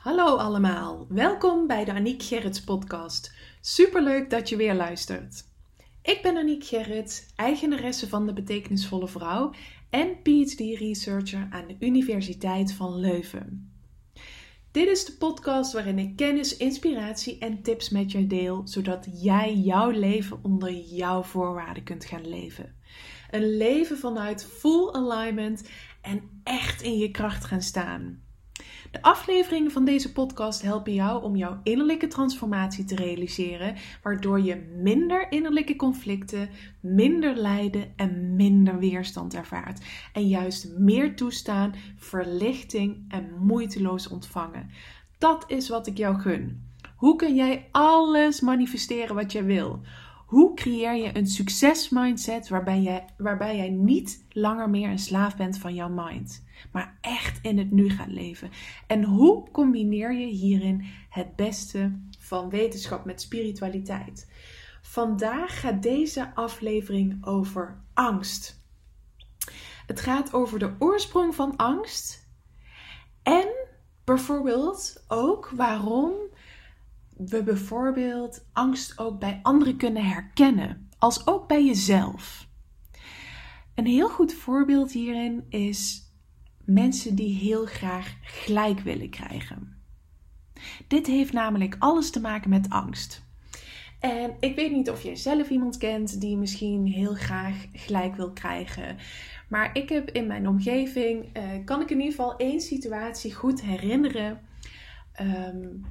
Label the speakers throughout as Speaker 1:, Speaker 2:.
Speaker 1: Hallo allemaal, welkom bij de Aniek Gerrits podcast. Superleuk dat je weer luistert. Ik ben Aniek Gerrits, eigenaresse van de Betekenisvolle Vrouw en PhD-researcher aan de Universiteit van Leuven. Dit is de podcast waarin ik kennis, inspiratie en tips met je deel, zodat jij jouw leven onder jouw voorwaarden kunt gaan leven. Een leven vanuit full alignment en echt in je kracht gaan staan. De afleveringen van deze podcast helpen jou om jouw innerlijke transformatie te realiseren, waardoor je minder innerlijke conflicten, minder lijden en minder weerstand ervaart. En juist meer toestaan, verlichting en moeiteloos ontvangen. Dat is wat ik jou gun. Hoe kun jij alles manifesteren wat jij wil? Hoe creëer je een succesmindset waarbij jij, waarbij jij niet langer meer een slaaf bent van jouw mind, maar echt in het nu gaat leven? En hoe combineer je hierin het beste van wetenschap met spiritualiteit? Vandaag gaat deze aflevering over angst. Het gaat over de oorsprong van angst en bijvoorbeeld ook waarom we bijvoorbeeld angst ook bij anderen kunnen herkennen, als ook bij jezelf. Een heel goed voorbeeld hierin is mensen die heel graag gelijk willen krijgen. Dit heeft namelijk alles te maken met angst. En ik weet niet of jij zelf iemand kent die misschien heel graag gelijk wil krijgen. Maar ik heb in mijn omgeving, uh, kan ik in ieder geval één situatie goed herinneren. Um,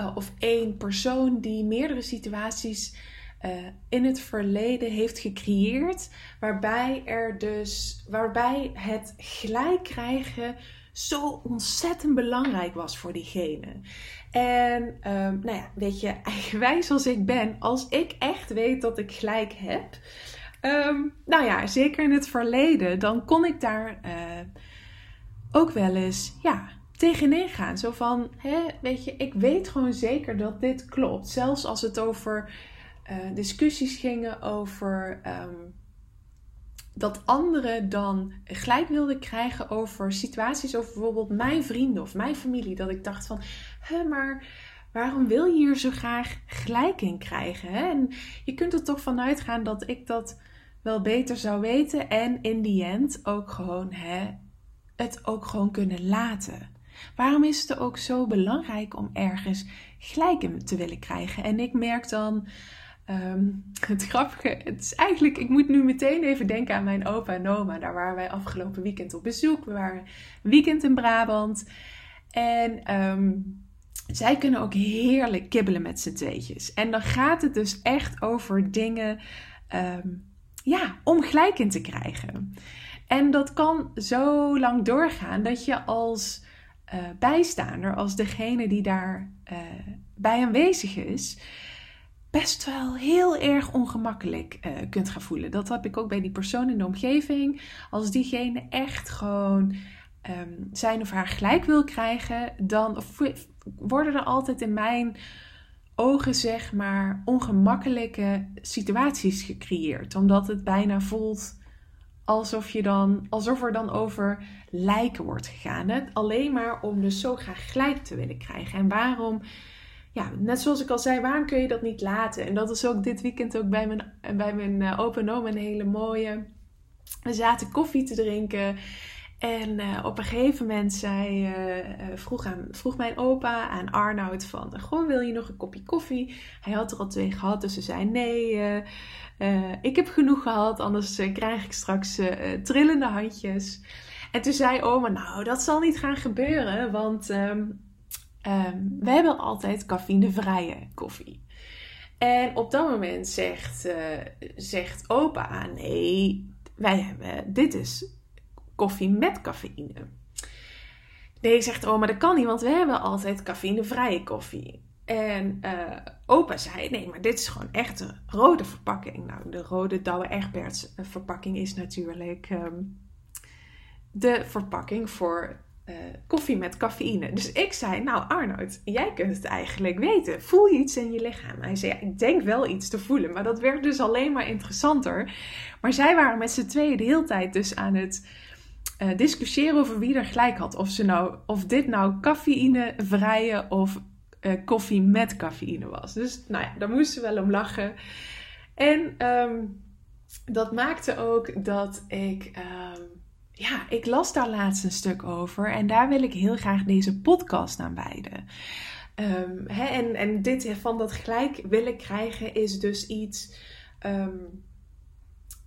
Speaker 1: uh, of één persoon die meerdere situaties uh, in het verleden heeft gecreëerd, waarbij er dus, waarbij het gelijk krijgen zo ontzettend belangrijk was voor diegene. En um, nou ja, weet je, eigenwijs als ik ben, als ik echt weet dat ik gelijk heb, um, nou ja, zeker in het verleden, dan kon ik daar uh, ook wel eens, ja, tegenin gaan. Zo van, hè, weet je, ik weet gewoon zeker dat dit klopt. Zelfs als het over uh, discussies gingen over um, dat anderen dan gelijk wilden krijgen over situaties over bijvoorbeeld mijn vrienden of mijn familie. Dat ik dacht van, hè, maar waarom wil je hier zo graag gelijk in krijgen? Hè? En je kunt er toch vanuit gaan dat ik dat wel beter zou weten en in die end ook gewoon hè, het ook gewoon kunnen laten. Waarom is het ook zo belangrijk om ergens gelijk in te willen krijgen? En ik merk dan, um, het grappige, het is eigenlijk, ik moet nu meteen even denken aan mijn opa en oma. Daar waren wij afgelopen weekend op bezoek. We waren weekend in Brabant. En um, zij kunnen ook heerlijk kibbelen met z'n tweetjes. En dan gaat het dus echt over dingen, um, ja, om gelijk in te krijgen. En dat kan zo lang doorgaan dat je als uh, bijstaander, als degene die daar uh, bij aanwezig is, best wel heel erg ongemakkelijk uh, kunt gaan voelen. Dat heb ik ook bij die persoon in de omgeving. Als diegene echt gewoon um, zijn of haar gelijk wil krijgen, dan worden er altijd in mijn ogen, zeg maar, ongemakkelijke situaties gecreëerd. Omdat het bijna voelt alsof, je dan, alsof er dan over lijken wordt gegaan. Hè? Alleen maar om dus zo graag gelijk te willen krijgen. En waarom, ja, net zoals ik al zei, waarom kun je dat niet laten? En dat is ook dit weekend ook bij mijn, bij mijn uh, open oom een hele mooie. We zaten koffie te drinken. En uh, op een gegeven moment zei, uh, vroeg, aan, vroeg mijn opa aan Arnoud van... Goh, wil je nog een kopje koffie? Hij had er al twee gehad, dus ze zei nee, ik heb genoeg gehad. Anders krijg ik straks trillende handjes. En toen zei oma, nou dat zal niet gaan gebeuren, want um, we hebben altijd cafeïnevrije koffie. En op dat moment zegt, zegt opa, nee, wij hebben, dit is koffie met cafeïne. Nee, zegt oma, dat kan niet, want we hebben altijd cafeïnevrije koffie. En uh, opa zei, nee, maar dit is gewoon echt een rode verpakking. Nou, de rode Douwe Egberts verpakking is natuurlijk... Um, de verpakking voor uh, koffie met cafeïne. Dus ik zei, nou Arnoud, jij kunt het eigenlijk weten. Voel je iets in je lichaam? Hij zei, ja, ik denk wel iets te voelen. Maar dat werd dus alleen maar interessanter. Maar zij waren met z'n tweeën de hele tijd dus aan het uh, discussiëren over wie er gelijk had. Of, ze nou, of dit nou cafeïnevrije of uh, koffie met cafeïne was. Dus nou ja, daar moesten we wel om lachen. En ehm, dat maakte ook dat ik. Ehm, ja, ik las daar laatst een stuk over. En daar wil ik heel graag deze podcast aan wijden. Hè, en, en dit van dat gelijk willen krijgen is dus iets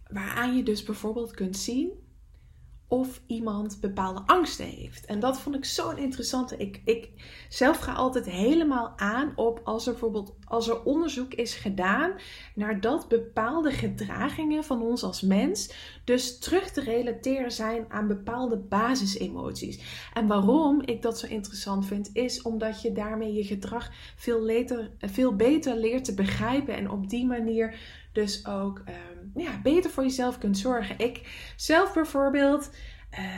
Speaker 1: waaraan je dus bijvoorbeeld kunt zien of iemand bepaalde angsten heeft. En dat vond ik zo'n interessante. Ik, ik zelf ga altijd helemaal aan op als er bijvoorbeeld als er onderzoek is gedaan naar dat bepaalde gedragingen van ons als mens dus terug te relateren zijn aan bepaalde basisemoties. En waarom ik dat zo interessant vind, is omdat je daarmee je gedrag veel, later, veel beter leert te begrijpen en op die manier dus ook um, ja, beter voor jezelf kunt zorgen. Ik zelf bijvoorbeeld.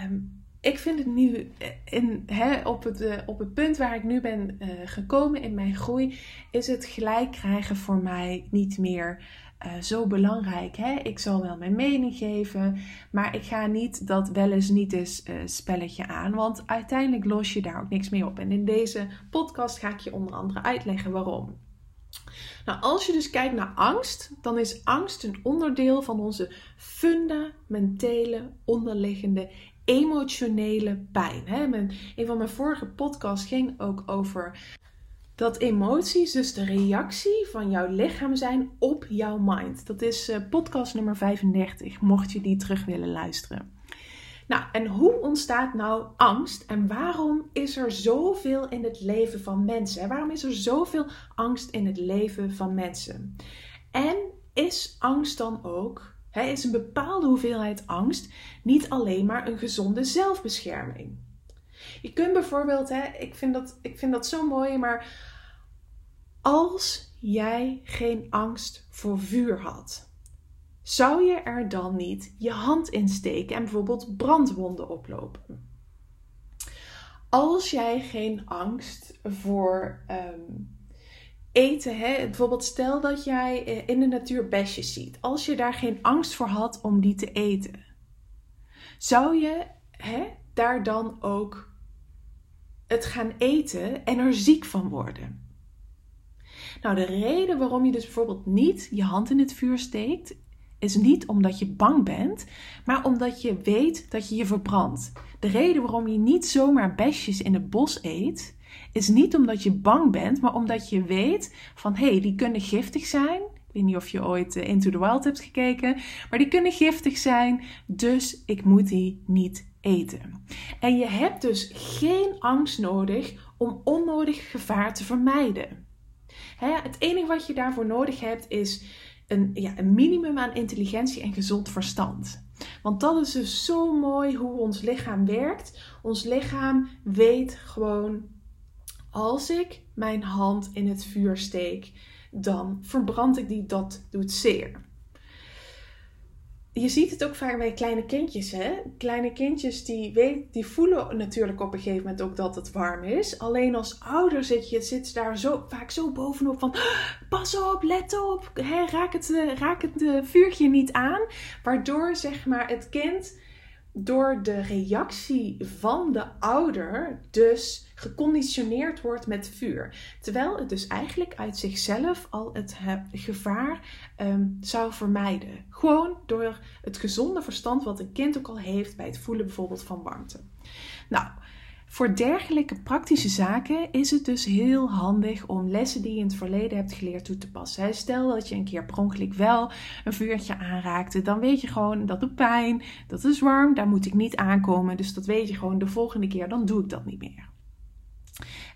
Speaker 1: Um, ik vind het nu in, hè, op, het, uh, op het punt waar ik nu ben uh, gekomen in mijn groei, is het gelijk krijgen voor mij niet meer uh, zo belangrijk. Ik zal wel mijn mening geven, maar ik ga niet dat wel eens niet eens spelletje aan, want uiteindelijk los je daar ook niks mee op. En in deze podcast ga ik je onder andere uitleggen waarom. Nou, als je dus kijkt naar angst, dan is angst een onderdeel van onze fundamentele onderliggende emotionele pijn. Hè? een van mijn vorige podcasts ging ook over dat emoties dus de reactie van jouw lichaam zijn op jouw mind. Dat is uh, podcast nummer 35, mocht je die terug willen luisteren. Nou, en hoe ontstaat nou angst en waarom is er zoveel in het leven van mensen? Waarom is er zoveel angst in het leven van mensen? En is angst dan ook, hè, is een bepaalde hoeveelheid angst niet alleen maar een gezonde zelfbescherming? Je kunt bijvoorbeeld, hè, ik, vind dat, ik vind dat zo mooi, maar als jij geen angst voor vuur had, zou je er dan niet je hand in steken en bijvoorbeeld brandwonden oplopen? Als jij geen angst voor um, eten, hè? bijvoorbeeld stel dat jij eh, in de natuur besjes ziet, als je daar geen angst voor had om die te eten, zou je hè, daar dan ook het gaan eten en er ziek van worden? Nou, de reden waarom je dus bijvoorbeeld niet je hand in het vuur steekt, is niet omdat je bang bent, maar omdat je weet dat je je verbrandt. De reden waarom je niet zomaar besjes in het bos eet, is niet omdat je bang bent, maar omdat je weet van hé, hey, die kunnen giftig zijn. Ik weet niet of je ooit eh, Into the Wild hebt gekeken, maar die kunnen giftig zijn, dus ik moet die niet eten. En je hebt dus geen angst nodig om onnodig gevaar te vermijden. het enige wat je daarvoor nodig hebt is een, ja, een minimum aan intelligentie en gezond verstand. Want dat is dus zo mooi hoe ons lichaam werkt. Ons lichaam weet gewoon, als ik mijn hand in het vuur steek, dan verbrand ik die, dat doet zeer je ziet het ook vaak bij kleine kindjes. Hè? Kleine kindjes die, weet, die voelen natuurlijk op een gegeven moment ook dat het warm is. Alleen als ouder zit je zit daar zo, vaak zo bovenop van... Pas op, let op, raak, het, eh, raak het uh, vuurtje niet aan. Waardoor zeg maar, het kind door de reactie van de ouder dus geconditioneerd wordt met vuur. Terwijl het dus eigenlijk uit zichzelf al het gevaar ehm, zou vermijden. Gewoon door het gezonde verstand wat een kind ook al heeft bij het voelen bijvoorbeeld van warmte. Nou, voor dergelijke praktische zaken is het dus heel handig om lessen die je in het verleden hebt geleerd toe te passen. Stel dat je een keer per ongeluk wel een vuurtje aanraakte, dan weet je gewoon dat doet pijn, dat is warm, daar moet ik niet aankomen. Dus dat weet je gewoon de volgende keer, dan doe ik dat niet meer.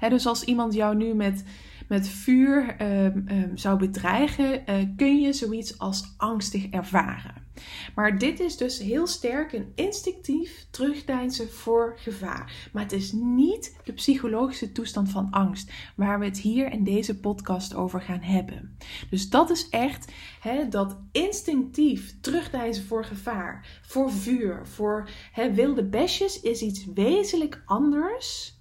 Speaker 1: dus als iemand jou nu met met vuur ehm, ehm, zou bedreigen, uh, kun je zoiets als angstig ervaren. Maar dit is dus heel sterk een instinctief terugdeinzen voor gevaar. Maar het is niet de psychologische toestand van angst waar we het hier in deze podcast over gaan hebben. Dus dat is echt dat instinctief terugdeinzen voor gevaar, voor vuur, voor wilde besjes is iets wezenlijk anders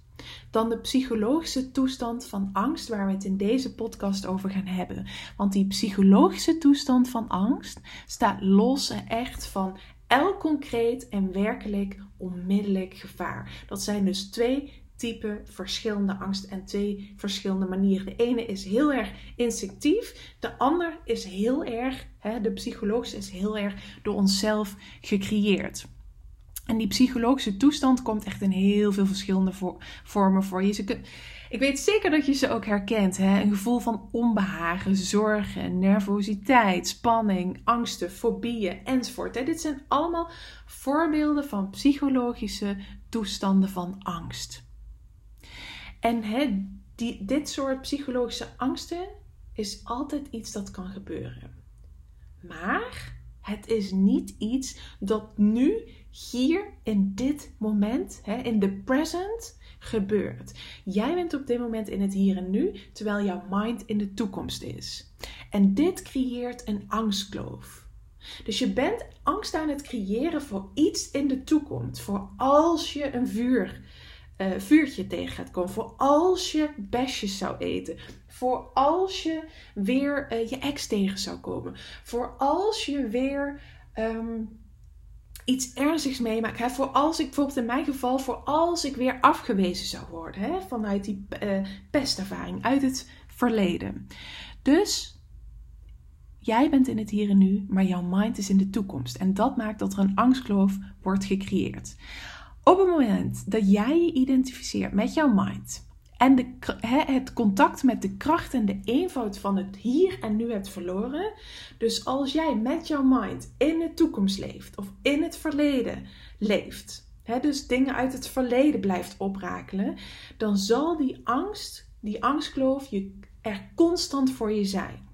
Speaker 1: dan de psychologische toestand van angst waar we het in deze podcast over gaan hebben. Want die psychologische toestand van angst staat los en echt van elk concreet en werkelijk onmiddellijk gevaar. Dat zijn dus twee type verschillende angst en twee verschillende manieren. De ene is heel erg instinctief, de ander is heel erg, hè, de psychologische is heel erg door onszelf gecreëerd. En die psychologische toestand komt echt in heel veel verschillende vormen voor je. Ik weet zeker dat je ze ook herkent. Hè? Een gevoel van onbehagen, zorgen, nervositeit, spanning, angsten, fobieën enzovoort. Hè? Dit zijn allemaal voorbeelden van psychologische toestanden van angst. En hè, die, dit soort psychologische angsten is altijd iets dat kan gebeuren. Maar het is niet iets dat nu, hier, in dit moment, hè, in de present, gebeurt. Jij bent op dit moment in het hier en nu, terwijl jouw mind in de toekomst is. En dit creëert een angstkloof. Dus je bent angst aan het creëren voor iets in de toekomst. Voor als je een vuur uh, vuurtje tegen gaat komen. Voor als je besjes zou eten. Voor als je weer uh, je ex tegen zou komen. Voor als je weer um, iets ernstigs meemaakt. Hè? Voor als ik bijvoorbeeld in mijn geval, voor als ik weer afgewezen zou worden. Hè? Vanuit die uh, pestervaring, uit het verleden. Dus jij bent in het hier en nu, maar jouw mind is in de toekomst. En dat maakt dat er een angstkloof wordt gecreëerd. Op het moment dat jij je identificeert met jouw mind en het contact met de kracht en de eenvoud van het hier en nu hebt verloren, dus als jij met jouw mind in de toekomst leeft of in het verleden leeft, dus dingen uit het verleden blijft oprakelen, dan zal die angst, die angstkloof, je er constant voor je zijn.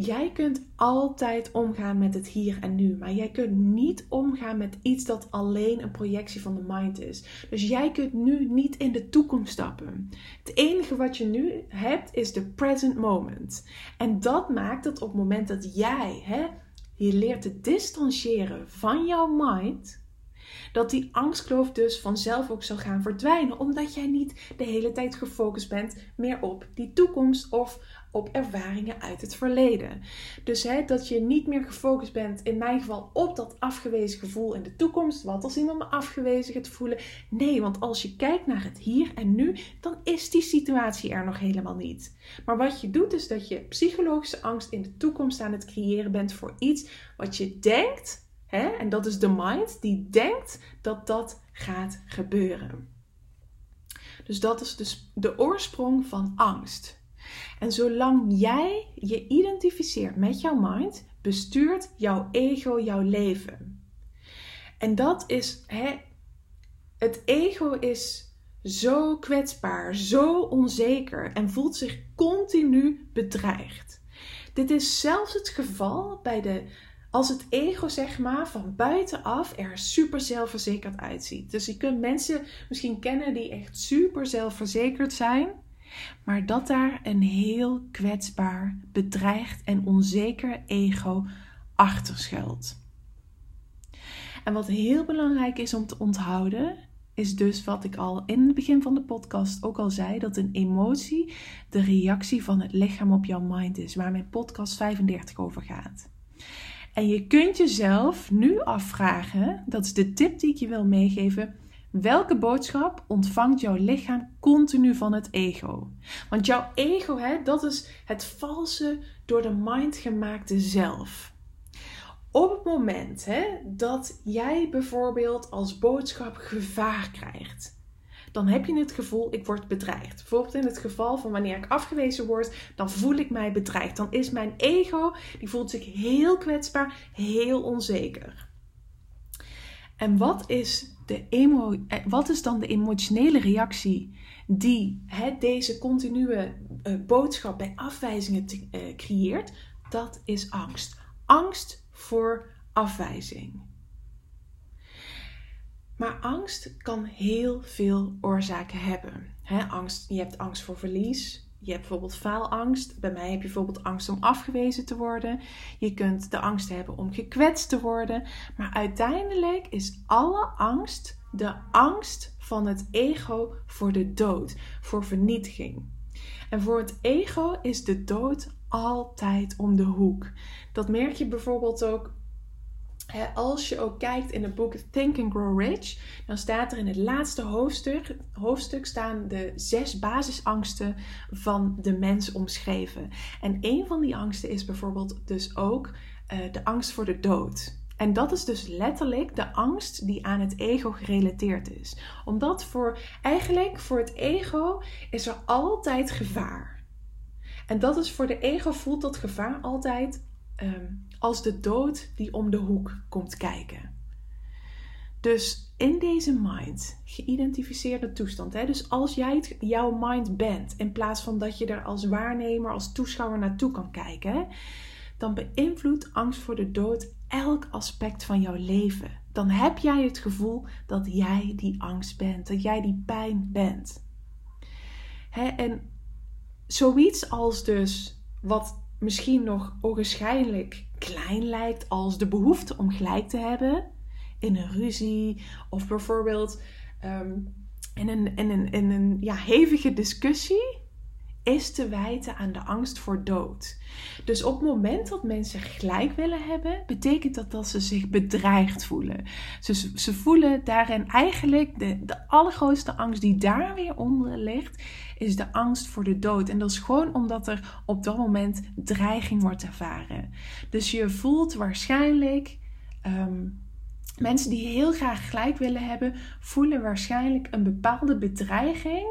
Speaker 1: Jij kunt altijd omgaan met het hier en nu, maar jij kunt niet omgaan met iets dat alleen een projectie van de mind is. Dus jij kunt nu niet in de toekomst stappen. Het enige wat je nu hebt is de present moment. En dat maakt dat op het moment dat jij hè, je leert te distancieren van jouw mind, dat die angstkloof dus vanzelf ook zal gaan verdwijnen, omdat jij niet de hele tijd gefocust bent meer op die toekomst of op ervaringen uit het verleden. Dus hè, dat je niet meer gefocust bent, in mijn geval, op dat afgewezen gevoel in de toekomst. Wat als iemand me afgewezen gaat voelen? Nee, want als je kijkt naar het hier en nu, dan is die situatie er nog helemaal niet. Maar wat je doet, is dat je psychologische angst in de toekomst aan het creëren bent voor iets wat je denkt Hè? En dat is de mind die denkt dat dat gaat gebeuren. Dus dat is dus de oorsprong van angst. En zolang jij je identificeert met jouw mind, bestuurt jouw ego jouw leven. En dat is, hè, het ego is zo kwetsbaar, zo onzeker en voelt zich continu bedreigd. Dit is zelfs het geval bij de als het ego, zeg maar, van buitenaf er super zelfverzekerd uitziet. Dus je kunt mensen misschien kennen die echt super zelfverzekerd zijn, maar dat daar een heel kwetsbaar, bedreigd en onzeker ego achter schuilt. En wat heel belangrijk is om te onthouden, is dus wat ik al in het begin van de podcast ook al zei: dat een emotie de reactie van het lichaam op jouw mind is, waar mijn podcast 35 over gaat. En je kunt jezelf nu afvragen, dat is de tip die ik je wil meegeven. Welke boodschap ontvangt jouw lichaam continu van het ego? Want jouw ego, hè, dat is het valse, door de mind gemaakte zelf. Op het moment hè, dat jij bijvoorbeeld als boodschap gevaar krijgt, dan heb je het gevoel, ik word bedreigd. Bijvoorbeeld in het geval van wanneer ik afgewezen word, dan voel ik mij bedreigd. Dan is mijn ego, die voelt zich heel kwetsbaar, heel onzeker. En wat is, de emo eh, wat is dan de emotionele reactie die hè, deze continue uh, boodschap bij afwijzingen te, uh, creëert? Dat is angst. Angst voor afwijzing. Maar angst kan heel veel oorzaken hebben. angst, je hebt angst voor verlies. Je hebt bijvoorbeeld faalangst. Bij mij heb je bijvoorbeeld angst om afgewezen te worden. Je kunt de angst hebben om gekwetst te worden. Maar uiteindelijk is alle angst de angst van het ego voor de dood, voor vernietiging. En voor het ego is de dood altijd om de hoek. Dat merk je bijvoorbeeld ook als je ook kijkt in het boek Think and Grow Rich, dan staat er in het laatste hoofdstuk, hoofdstuk staan de zes basisangsten van de mens omschreven. En een van die angsten is bijvoorbeeld dus ook uh, de angst voor de dood. En dat is dus letterlijk de angst die aan het ego gerelateerd is. Omdat voor eigenlijk voor het ego is er altijd gevaar. En dat is voor de ego voelt dat gevaar altijd um, als de dood die om de hoek komt kijken. Dus in deze mind, geïdentificeerde toestand, hè, dus als jij jouw mind bent, in plaats van dat je er als waarnemer, als toeschouwer naartoe kan kijken, dan beïnvloedt angst voor de dood elk aspect van jouw leven. Dan heb jij het gevoel dat jij die angst bent, dat jij die pijn bent. Hè, en zoiets als dus wat misschien nog ogenschijnlijk klein lijkt als de behoefte om gelijk te hebben in een ruzie of bijvoorbeeld ehm, in een, in een, in een ja, hevige discussie is te wijten aan de angst voor dood. Dus op het moment dat mensen gelijk willen hebben, betekent dat dat ze zich bedreigd voelen. Ze, ze voelen daarin eigenlijk de, de allergrootste angst die daar weer onder ligt, is de angst voor de dood. En dat is gewoon omdat er op dat moment dreiging wordt ervaren. Dus je voelt waarschijnlijk. Ehm, mensen die heel graag gelijk willen hebben, voelen waarschijnlijk een bepaalde bedreiging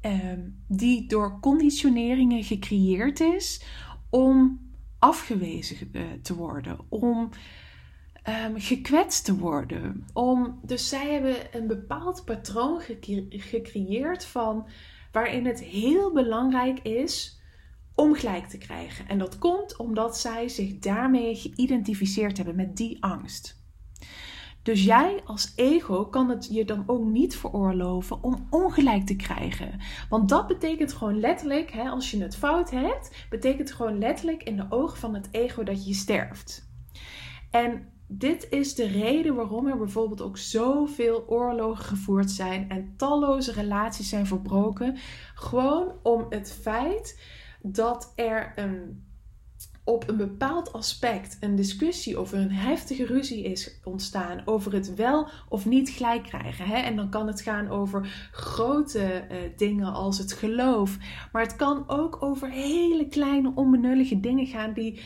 Speaker 1: Ehm, die door conditioneringen gecreëerd is om afgewezen uh, te worden, om um, gekwetst te worden. Om, dus zij hebben een bepaald patroon gecreëerd van waarin het heel belangrijk is om gelijk te krijgen. En dat komt omdat zij zich daarmee geïdentificeerd hebben met die angst. Dus jij als ego kan het je dan ook niet veroorloven om ongelijk te krijgen. Want dat betekent gewoon letterlijk, hè, als je het fout hebt, betekent gewoon letterlijk in de ogen van het ego dat je sterft. En dit is de reden waarom er bijvoorbeeld ook zoveel oorlogen gevoerd zijn en talloze relaties zijn verbroken. Gewoon om het feit dat er een op een bepaald aspect een discussie of een heftige ruzie is ontstaan over het wel of niet gelijk krijgen. Hè? En dan kan het gaan over grote uh, dingen als het geloof. Maar het kan ook over hele kleine onbenullige dingen gaan die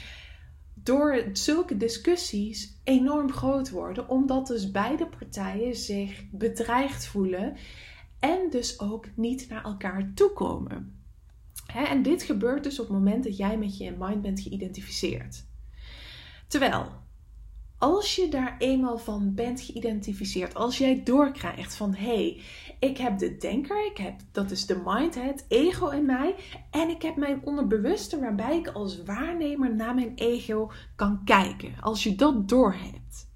Speaker 1: door zulke discussies enorm groot worden. Omdat dus beide partijen zich bedreigd voelen en dus ook niet naar elkaar toekomen en dit gebeurt dus op het moment dat jij met je mind bent geïdentificeerd. Terwijl, als je daar eenmaal van bent geïdentificeerd, als jij doorkrijgt van hé, hey, ik heb de denker, ik heb, dat is de mind, het ego in mij, en ik heb mijn onderbewuste waarbij ik als waarnemer naar mijn ego kan kijken. Als je dat doorhebt,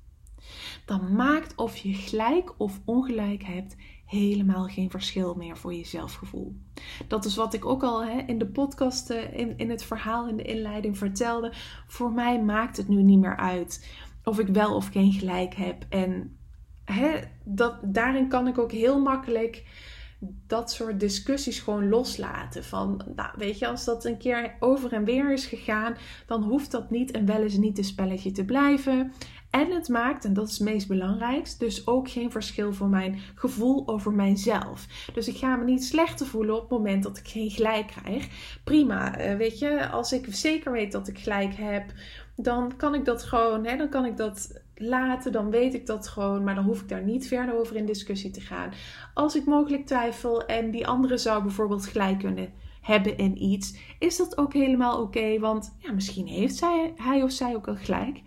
Speaker 1: dan maakt of je gelijk of ongelijk hebt helemaal geen verschil meer voor je zelfgevoel. Dat is wat ik ook al hè, in de podcast, in, in het verhaal, in de inleiding vertelde. Voor mij maakt het nu niet meer uit of ik wel of geen gelijk heb. En hè, dat, daarin kan ik ook heel makkelijk dat soort discussies gewoon loslaten. Van, nou, weet je, als dat een keer over en weer is gegaan, dan hoeft dat niet en wel eens niet een spelletje te blijven. En het maakt, en dat is het meest belangrijkst, dus ook geen verschil voor mijn gevoel over mijzelf. Dus ik ga me niet slechter voelen op het moment dat ik geen gelijk krijg. Prima, eh, weet je, als ik zeker weet dat ik gelijk heb, dan kan ik dat gewoon, hè, dan kan ik dat laten, dan weet ik dat gewoon, maar dan hoef ik daar niet verder over in discussie te gaan. Als ik mogelijk twijfel en die andere zou bijvoorbeeld gelijk kunnen hebben in iets, is dat ook helemaal oké, want ja, misschien heeft zij, hij of zij ook wel gelijk.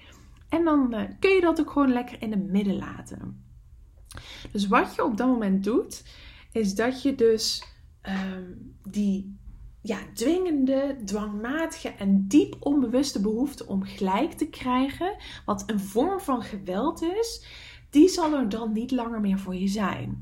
Speaker 1: En dan uh, kun je dat ook gewoon lekker in het midden laten. Dus wat je op dat moment doet, is dat je dus um, die ja, dwingende, dwangmatige en diep onbewuste behoefte om gelijk te krijgen, wat een vorm van geweld is, die zal er dan niet langer meer voor je zijn.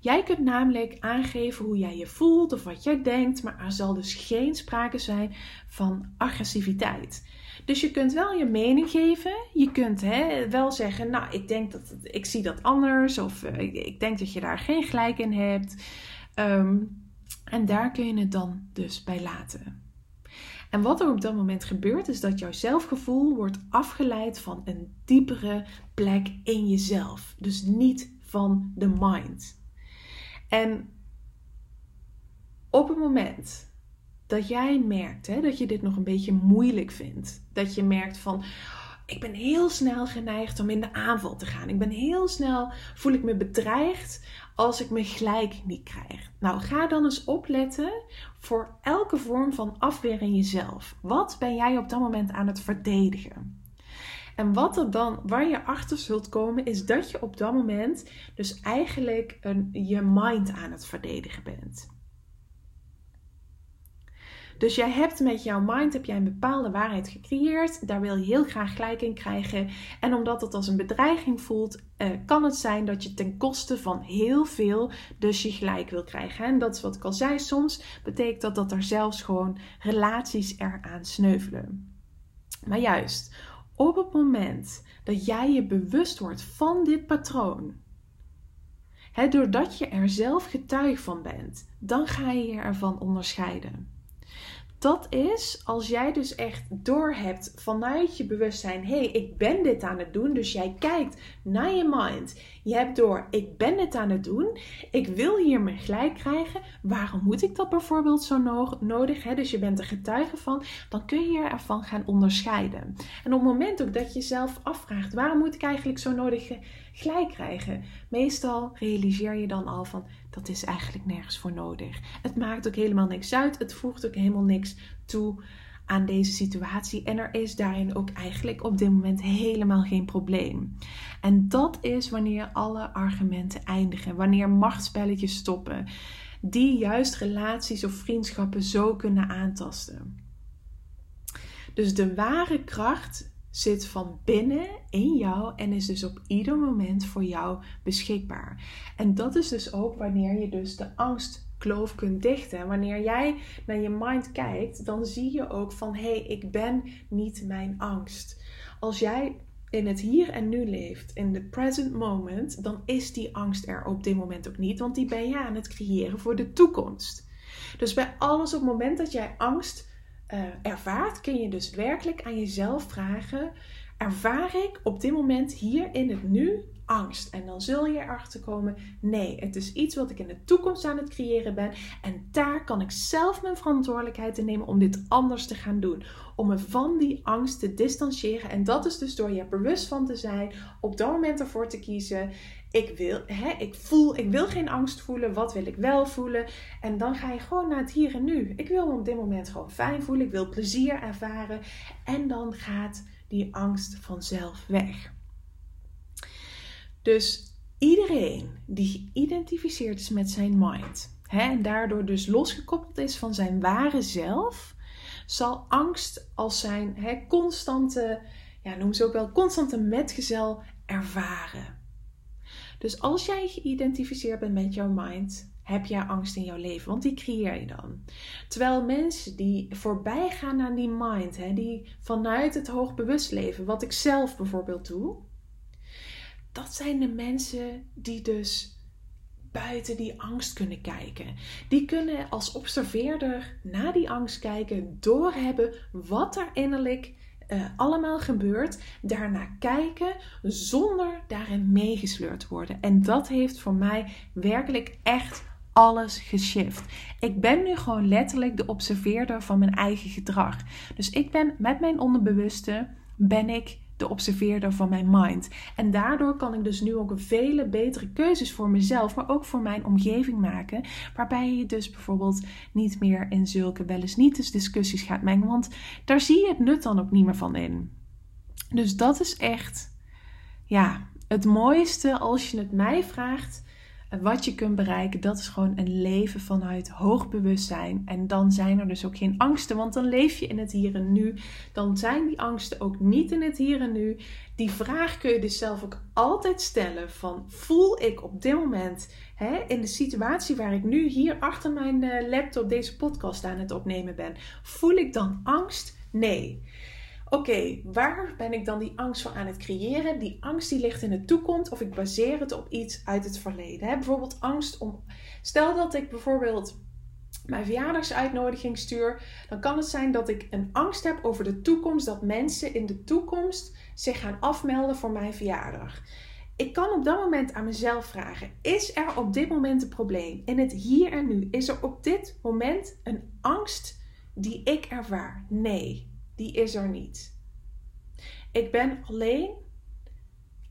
Speaker 1: Jij kunt namelijk aangeven hoe jij je voelt of wat jij denkt, maar er zal dus geen sprake zijn van agressiviteit. Dus je kunt wel je mening geven. Je kunt hè, wel zeggen, nou, ik denk dat ik zie dat anders. Of uh, ik denk dat je daar geen gelijk in hebt. Um, en daar kun je het dan dus bij laten. En wat er op dat moment gebeurt, is dat jouw zelfgevoel wordt afgeleid van een diepere plek in jezelf. Dus niet van de mind. En op het moment dat jij merkt hè, dat je dit nog een beetje moeilijk vindt, dat je merkt van ik ben heel snel geneigd om in de aanval te gaan. Ik ben heel snel, voel ik me bedreigd als ik me gelijk niet krijg. Nou, ga dan eens opletten voor elke vorm van afweer in jezelf. Wat ben jij op dat moment aan het verdedigen? En wat er dan, waar je achter zult komen, is dat je op dat moment dus eigenlijk een, je mind aan het verdedigen bent. Dus jij hebt met jouw mind heb jij een bepaalde waarheid gecreëerd. Daar wil je heel graag gelijk in krijgen. En omdat het als een bedreiging voelt, eh, kan het zijn dat je ten koste van heel veel dus je gelijk wil krijgen. En dat is wat ik al zei. Soms betekent dat dat er zelfs gewoon relaties eraan sneuvelen. Maar juist op het moment dat jij je bewust wordt van dit patroon. doordat je er zelf getuige van bent, dan ga je je ervan onderscheiden dat is als jij dus echt doorhebt vanuit je bewustzijn: hé, hey, ik ben dit aan het doen. Dus jij kijkt naar je mind. Je hebt door: ik ben dit aan het doen. Ik wil hier mijn gelijk krijgen. Waarom moet ik dat bijvoorbeeld zo nodig? Hè? Dus je bent er getuige van. Dan kun je ervan gaan onderscheiden. En op het moment ook dat je zelf afvraagt: waarom moet ik eigenlijk zo nodig gelijk krijgen? Meestal realiseer je dan al van dat is eigenlijk nergens voor nodig. Het maakt ook helemaal niks uit. Het voegt ook helemaal niks toe aan deze situatie. En er is daarin ook eigenlijk op dit moment helemaal geen probleem. En dat is wanneer alle argumenten eindigen, wanneer machtspelletjes stoppen, die juist relaties of vriendschappen zo kunnen aantasten. Dus de ware kracht zit van binnen in jou en is dus op ieder moment voor jou beschikbaar. En dat is dus ook wanneer je dus de angstkloof kunt dichten. Wanneer jij naar je mind kijkt, dan zie je ook van hé, hey, ik ben niet mijn angst. Als jij in het hier en nu leeft, in de present moment, dan is die angst er op dit moment ook niet, want die ben je aan het creëren voor de toekomst. Dus bij alles op het moment dat jij angst uh, ervaart, kun je dus werkelijk aan jezelf vragen: ervaar ik op dit moment hier in het nu angst? En dan zul je erachter komen: nee, het is iets wat ik in de toekomst aan het creëren ben. En daar kan ik zelf mijn verantwoordelijkheid in nemen om dit anders te gaan doen. Om me van die angst te distancieren. En dat is dus door je bewust van te zijn, op dat moment ervoor te kiezen. Ik wil, hè, ik voel, ik wil geen angst voelen. Wat wil ik wel voelen? En dan ga je gewoon naar het hier en nu. Ik wil me op dit moment gewoon fijn voelen. Ik wil plezier ervaren. En dan gaat die angst vanzelf weg. Dus iedereen die geïdentificeerd is met zijn mind hè, en daardoor dus losgekoppeld is van zijn ware zelf, zal angst als zijn hè, constante, ja, noem ze ook wel constante metgezel ervaren. Dus als jij geïdentificeerd bent met jouw mind, heb jij angst in jouw leven, want die creëer je dan. Terwijl mensen die voorbij gaan aan die mind, hè, die vanuit het hoogbewust leven, wat ik zelf bijvoorbeeld doe, dat zijn de mensen die dus buiten die angst kunnen kijken. Die kunnen als observeerder naar die angst kijken, doorhebben wat er innerlijk uh, allemaal gebeurt, daarna kijken zonder daarin meegesleurd te worden. En dat heeft voor mij werkelijk echt alles geshift. Ik ben nu gewoon letterlijk de observeerder van mijn eigen gedrag. Dus ik ben met mijn onderbewuste ben ik de observeerder van mijn mind. En daardoor kan ik dus nu ook vele betere keuzes voor mezelf, maar ook voor mijn omgeving maken. Waarbij je dus bijvoorbeeld niet meer in zulke wel eens niet discussies gaat mengen. Want daar zie je het nut dan ook niet meer van in. Dus dat is echt, ja, het mooiste als je het mij vraagt wat je kunt bereiken, dat is gewoon een leven vanuit hoog bewustzijn. En dan zijn er dus ook geen angsten, want dan leef je in het hier en nu. Dan zijn die angsten ook niet in het hier en nu. Die vraag kun je dus zelf ook altijd stellen van voel ik op dit moment hè, in de situatie waar ik nu hier achter mijn eh, laptop deze podcast aan het opnemen ben, voel ik dan angst? Nee. Oké, waar ben ik dan die angst voor aan het creëren? Die angst die ligt in de toekomst of ik baseer het op iets uit het verleden. Bijvoorbeeld angst om. Stel dat ik bijvoorbeeld mijn verjaardagsuitnodiging stuur, dan kan het zijn dat ik een angst heb over de toekomst, dat mensen in de toekomst zich gaan afmelden voor mijn verjaardag. Ik kan op dat moment aan mezelf vragen: is er op dit moment een probleem? In het hier en nu, is er op dit moment een angst die ik ervaar? Nee, die is er niet. Ik ben alleen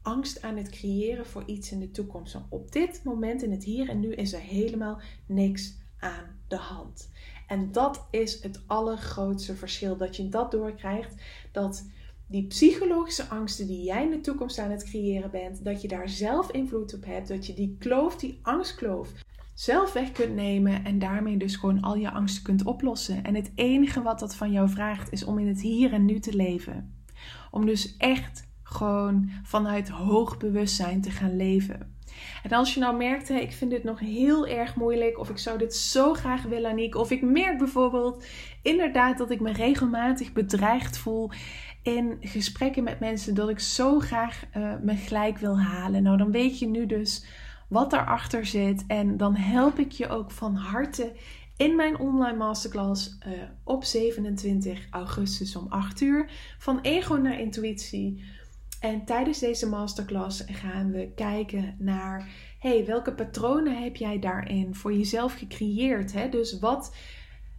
Speaker 1: angst aan het creëren voor iets in de toekomst. op dit moment, in het hier en nu, is er helemaal niks aan de hand. En dat is het allergrootste verschil. Dat je dat doorkrijgt. Dat die psychologische angsten die jij in de toekomst aan het creëren bent, dat je daar zelf invloed op hebt. Dat je die kloof, die angstkloof, zelf weg kunt nemen en daarmee dus gewoon al je angsten kunt oplossen. En het enige wat dat van jou vraagt is om in het hier en nu te leven. Om dus echt gewoon vanuit hoog bewustzijn te gaan leven. En als je nou merkt, hè, ik vind dit nog heel erg moeilijk, of ik zou dit zo graag willen, Aniek, of ik merk bijvoorbeeld inderdaad dat ik me regelmatig bedreigd voel in gesprekken met mensen, dat ik zo graag uh, me gelijk wil halen. Nou, dan weet je nu dus wat daarachter zit. En dan help ik je ook van harte in mijn online masterclass uh, op 27 augustus om 8 uur. Van ego naar intuïtie. En tijdens deze masterclass gaan we kijken naar, hey, welke patronen heb jij daarin voor jezelf gecreëerd? Hè? Dus wat,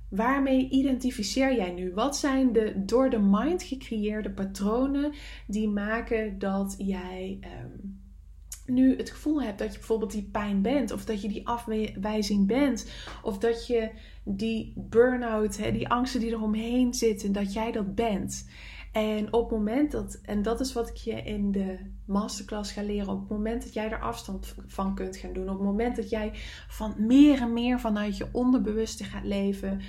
Speaker 1: waarmee identificeer jij nu? Wat zijn de door de mind gecreëerde patronen die maken dat jij ehm, nu het gevoel hebt dat je bijvoorbeeld die pijn bent, of dat je die afwijzing bent, of dat je die burn-out, die angsten die eromheen zitten, dat jij dat bent. En op het moment dat, en dat is wat ik je in de masterclass ga leren, op het moment dat jij er afstand van kunt gaan doen, op het moment dat jij van meer en meer vanuit je onderbewuste gaat leven,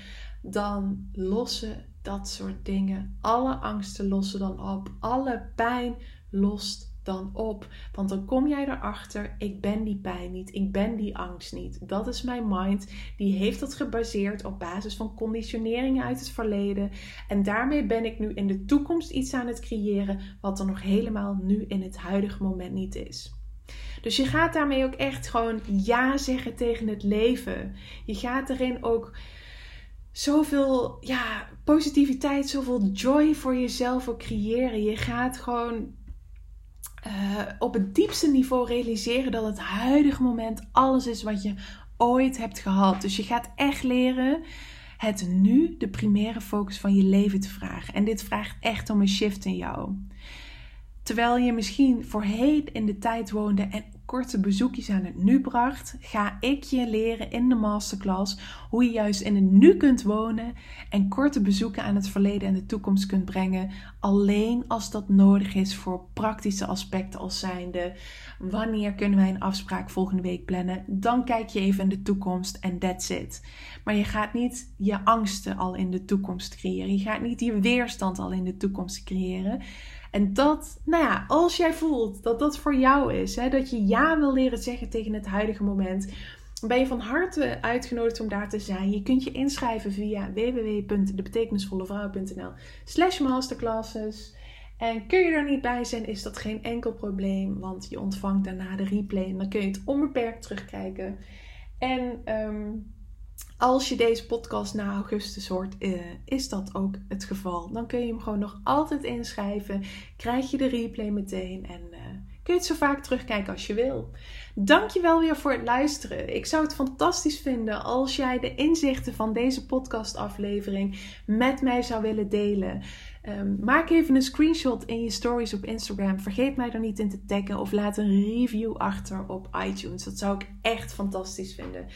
Speaker 1: dan lossen dat soort dingen, alle angsten lossen dan op, alle pijn lost dan op. Want dan kom jij erachter, ik ben die pijn niet, ik ben die angst niet. Dat is mijn mind. Die heeft dat gebaseerd op basis van conditioneringen uit het verleden. En daarmee ben ik nu in de toekomst iets aan het creëren wat er nog helemaal nu in het huidige moment niet is. Dus je gaat daarmee ook echt gewoon ja zeggen tegen het leven. Je gaat erin ook zoveel ja, positiviteit, zoveel joy voor jezelf ook creëren. Je gaat gewoon uh, op het diepste niveau realiseren dat het huidige moment alles is wat je ooit hebt gehad. Dus je gaat echt leren het nu de primaire focus van je leven te vragen. En dit vraagt echt om een shift in jou. Terwijl je misschien voorheen in de tijd woonde en korte bezoekjes aan het nu bracht, ga ik je leren in de masterclass hoe je juist in het nu kunt wonen en korte bezoeken aan het verleden en de toekomst kunt brengen, alleen als dat nodig is voor praktische aspecten als zijnde wanneer kunnen wij een afspraak volgende week plannen, dan kijk je even in de toekomst en that's it. Maar je gaat niet je angsten al in de toekomst creëren, je gaat niet je weerstand al in de toekomst creëren. En dat, nou ja, als jij voelt dat dat voor jou is, hè, dat je ja wil leren zeggen tegen het huidige moment, ben je van harte uitgenodigd om daar te zijn. Je kunt je inschrijven via www.debetekenisvollevrouw.nl slash masterclasses. En kun je er niet bij zijn, is dat geen enkel probleem, want je ontvangt daarna de replay en dan kun je het onbeperkt terugkijken. En um, als je deze podcast na augustus hoort, uh, is dat ook het geval. Dan kun je hem gewoon nog altijd inschrijven. Krijg je de replay meteen en uh, kun je het zo vaak terugkijken als je wil. Dankjewel weer voor het luisteren. Ik zou het fantastisch vinden als jij de inzichten van deze podcastaflevering met mij zou willen delen. Um, maak even een screenshot in je stories op Instagram. Vergeet mij er niet in te taggen of laat een review achter op iTunes. Dat zou ik echt fantastisch vinden.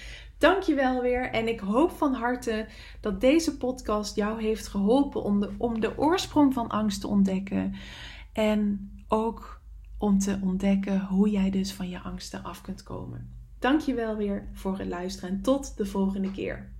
Speaker 1: Dankjewel weer en ik hoop van harte dat deze podcast jou heeft geholpen om de, om de oorsprong van angst te ontdekken. En ook om te ontdekken hoe jij dus van je angsten af kunt komen. Dankjewel weer voor het luisteren en tot de volgende keer.